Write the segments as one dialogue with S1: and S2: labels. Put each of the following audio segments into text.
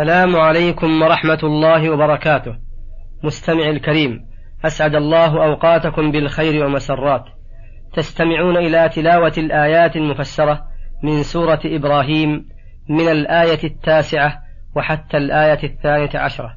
S1: السلام عليكم ورحمة الله وبركاته. مستمع الكريم أسعد الله أوقاتكم بالخير ومسرات. تستمعون إلى تلاوة الآيات المفسرة من سورة إبراهيم من الآية التاسعة وحتى الآية الثانية عشرة.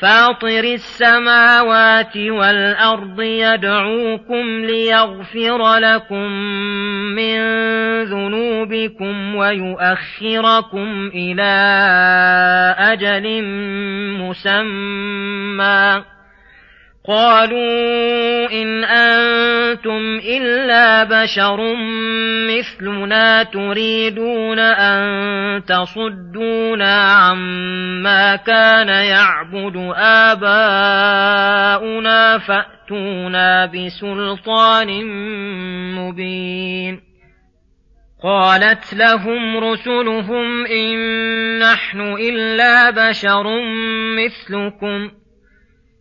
S2: فاطر السماوات والأرض يدعوكم ليغفر لكم من ذنوبكم ويؤخركم إلى أجل مسمى. قالوا إن أنتم إلا بشر مثلنا تريدون أن تصدونا عما كان يعبد آباؤنا فأتونا بسلطان مبين. قالت لهم رسلهم إن نحن إلا بشر مثلكم.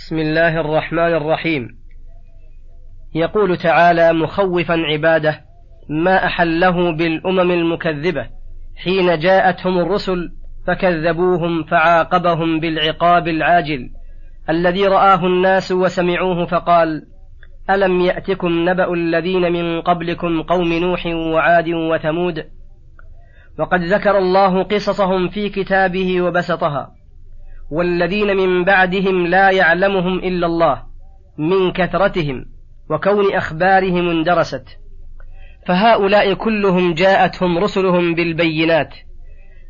S1: بسم الله الرحمن الرحيم. يقول تعالى مخوفا عباده ما أحله بالأمم المكذبة حين جاءتهم الرسل فكذبوهم فعاقبهم بالعقاب العاجل. الذي رآه الناس وسمعوه فقال ألم يأتكم نبأ الذين من قبلكم قوم نوح وعاد وثمود؟ وقد ذكر الله قصصهم في كتابه وبسطها. والذين من بعدهم لا يعلمهم إلا الله من كثرتهم وكون أخبارهم اندرست. فهؤلاء كلهم جاءتهم رسلهم بالبينات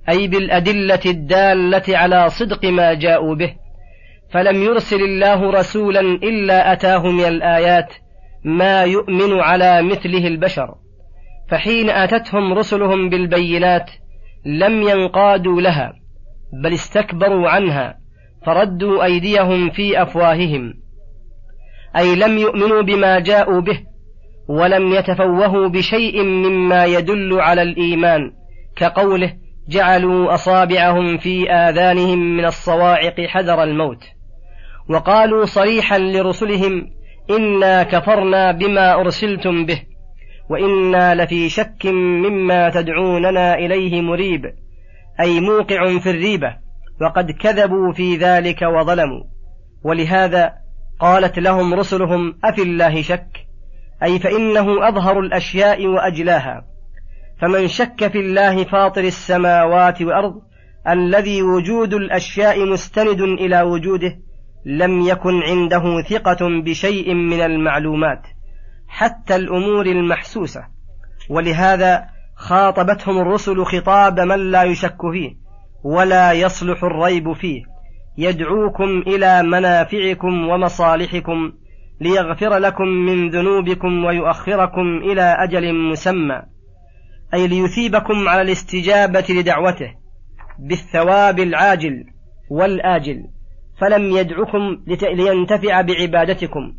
S1: أي بالأدلة الدالة على صدق ما جاءوا به. فلم يرسل الله رسولا إلا أتاه من الآيات ما يؤمن على مثله البشر. فحين أتتهم رسلهم بالبينات لم ينقادوا لها. بل استكبروا عنها فردوا أيديهم في أفواههم. أي لم يؤمنوا بما جاءوا به ولم يتفوهوا بشيء مما يدل على الإيمان كقوله جعلوا أصابعهم في آذانهم من الصواعق حذر الموت. وقالوا صريحا لرسلهم إنا كفرنا بما أرسلتم به وإنا لفي شك مما تدعوننا إليه مريب. أي موقع في الريبة وقد كذبوا في ذلك وظلموا. ولهذا قالت لهم رسلهم أفي الله شك؟ أي فإنه أظهر الأشياء وأجلاها. فمن شك في الله فاطر السماوات والأرض الذي وجود الأشياء مستند إلى وجوده لم يكن عنده ثقة بشيء من المعلومات حتى الأمور المحسوسة. ولهذا خاطبتهم الرسل خطاب من لا يشك فيه ولا يصلح الريب فيه. يدعوكم إلى منافعكم ومصالحكم ليغفر لكم من ذنوبكم ويؤخركم إلى أجل مسمى. أي ليثيبكم على الاستجابة لدعوته بالثواب العاجل والآجل. فلم يدعكم لينتفع بعبادتكم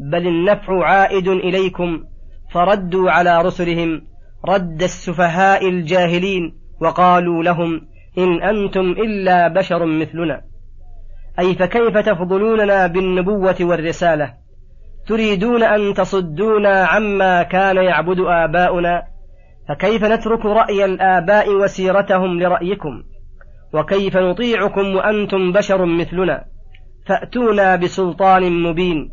S1: بل النفع عائد إليكم فردوا على رسلهم رد السفهاء الجاهلين وقالوا لهم إن أنتم إلا بشر مثلنا. أي فكيف تفضلوننا بالنبوة والرسالة؟ تريدون أن تصدونا عما كان يعبد آباؤنا؟ فكيف نترك رأي الآباء وسيرتهم لرأيكم؟ وكيف نطيعكم وأنتم بشر مثلنا؟ فأتونا بسلطان مبين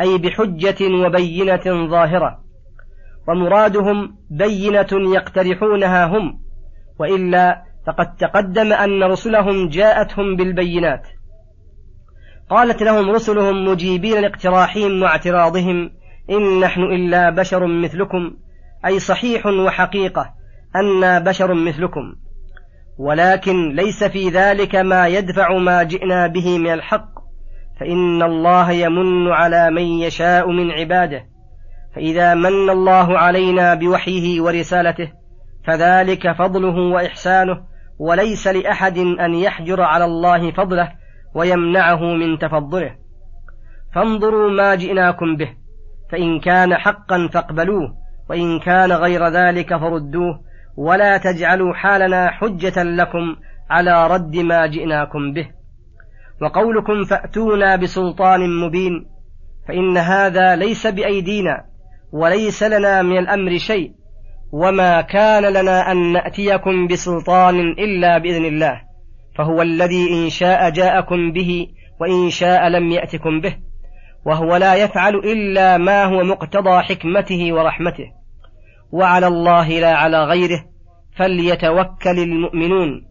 S1: أي بحجة وبينة ظاهرة. ومرادهم بينة يقترحونها هم وإلا فقد تقدم أن رسلهم جاءتهم بالبينات. قالت لهم رسلهم مجيبين لاقتراحهم واعتراضهم إن نحن إلا بشر مثلكم أي صحيح وحقيقة أنا بشر مثلكم. ولكن ليس في ذلك ما يدفع ما جئنا به من الحق فإن الله يمن على من يشاء من عباده. فإذا من الله علينا بوحيه ورسالته فذلك فضله وإحسانه وليس لأحد أن يحجر على الله فضله ويمنعه من تفضله. فانظروا ما جئناكم به فإن كان حقا فاقبلوه وإن كان غير ذلك فردوه ولا تجعلوا حالنا حجة لكم على رد ما جئناكم به. وقولكم فأتونا بسلطان مبين فإن هذا ليس بأيدينا وليس لنا من الأمر شيء وما كان لنا أن نأتيكم بسلطان إلا بإذن الله فهو الذي إن شاء جاءكم به وإن شاء لم يأتكم به وهو لا يفعل إلا ما هو مقتضى حكمته ورحمته وعلى الله لا على غيره فليتوكل المؤمنون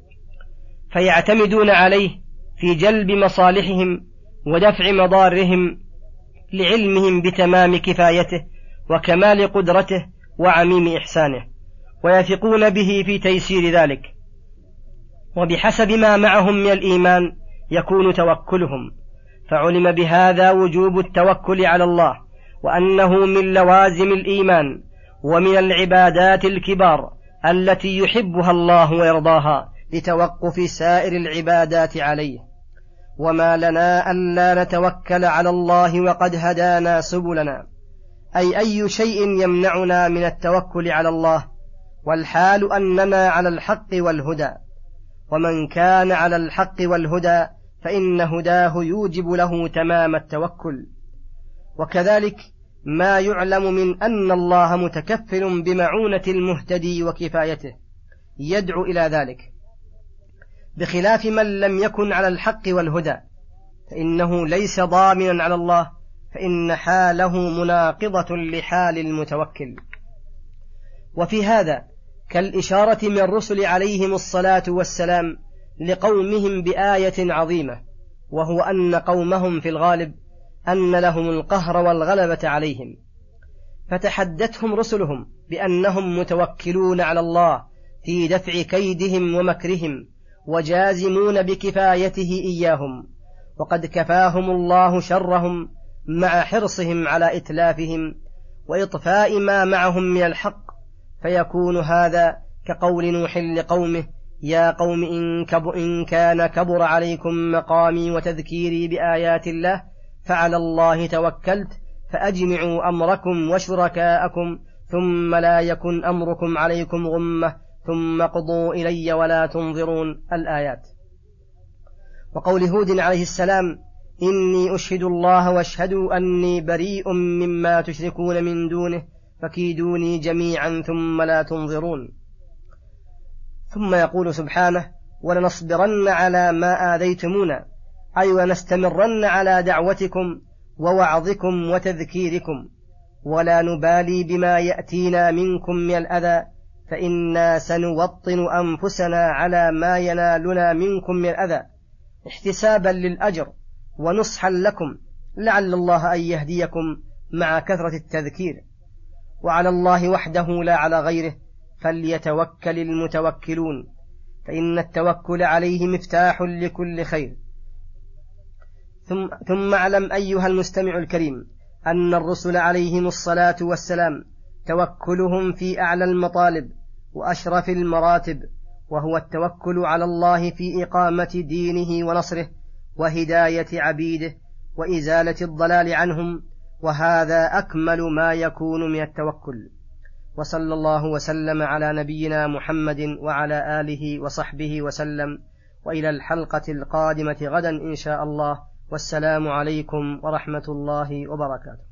S1: فيعتمدون عليه في جلب مصالحهم ودفع مضارهم لعلمهم بتمام كفايته وكمال قدرته وعميم إحسانه ويثقون به في تيسير ذلك. وبحسب ما معهم من الإيمان يكون توكلهم فعلم بهذا وجوب التوكل على الله وأنه من لوازم الإيمان ومن العبادات الكبار التي يحبها الله ويرضاها لتوقف سائر العبادات عليه. وما لنا ألا نتوكل على الله وقد هدانا سبلنا. أي أي شيء يمنعنا من التوكل على الله والحال أننا على الحق والهدى. ومن كان على الحق والهدى فإن هداه يوجب له تمام التوكل. وكذلك ما يعلم من أن الله متكفل بمعونة المهتدي وكفايته. يدعو إلى ذلك. بخلاف من لم يكن على الحق والهدى فإنه ليس ضامنا على الله فإن حاله مناقضة لحال المتوكل. وفي هذا كالإشارة من الرسل عليهم الصلاة والسلام لقومهم بآية عظيمة وهو أن قومهم في الغالب أن لهم القهر والغلبة عليهم. فتحدثهم رسلهم بأنهم متوكلون على الله في دفع كيدهم ومكرهم وجازمون بكفايته إياهم وقد كفاهم الله شرهم مع حرصهم على إتلافهم وإطفاء ما معهم من الحق فيكون هذا كقول نوح لقومه يا قوم إن, كب إن كان كبر عليكم مقامي وتذكيري بآيات الله فعلى الله توكلت فأجمعوا أمركم وشركاءكم ثم لا يكن أمركم عليكم غمة ثم قضوا إلي ولا تنظرون. الآيات. وقول هود عليه السلام إني أشهد الله واشهدوا أني بريء مما تشركون من دونه فكيدوني جميعا ثم لا تنظرون. ثم يقول سبحانه ولنصبرن على ما آذيتمونا أي ونستمرن على دعوتكم ووعظكم وتذكيركم ولا نبالي بما يأتينا منكم من الأذى فإنا سنوطن أنفسنا على ما ينالنا منكم من الأذى احتسابا للأجر. ونصحا لكم لعل الله أن يهديكم مع كثرة التذكير. وعلى الله وحده لا على غيره فليتوكل المتوكلون فإن التوكل عليه مفتاح لكل خير. ثم, ثم اعلم أيها المستمع الكريم أن الرسل عليهم الصلاة والسلام توكلهم في أعلى المطالب وأشرف المراتب وهو التوكل على الله في إقامة دينه ونصره وهداية عبيده وإزالة الضلال عنهم وهذا أكمل ما يكون من التوكل. وصلى الله وسلم على نبينا محمد وعلى آله وصحبه وسلم وإلى الحلقة القادمة غدا إن شاء الله. والسلام عليكم ورحمة الله وبركاته.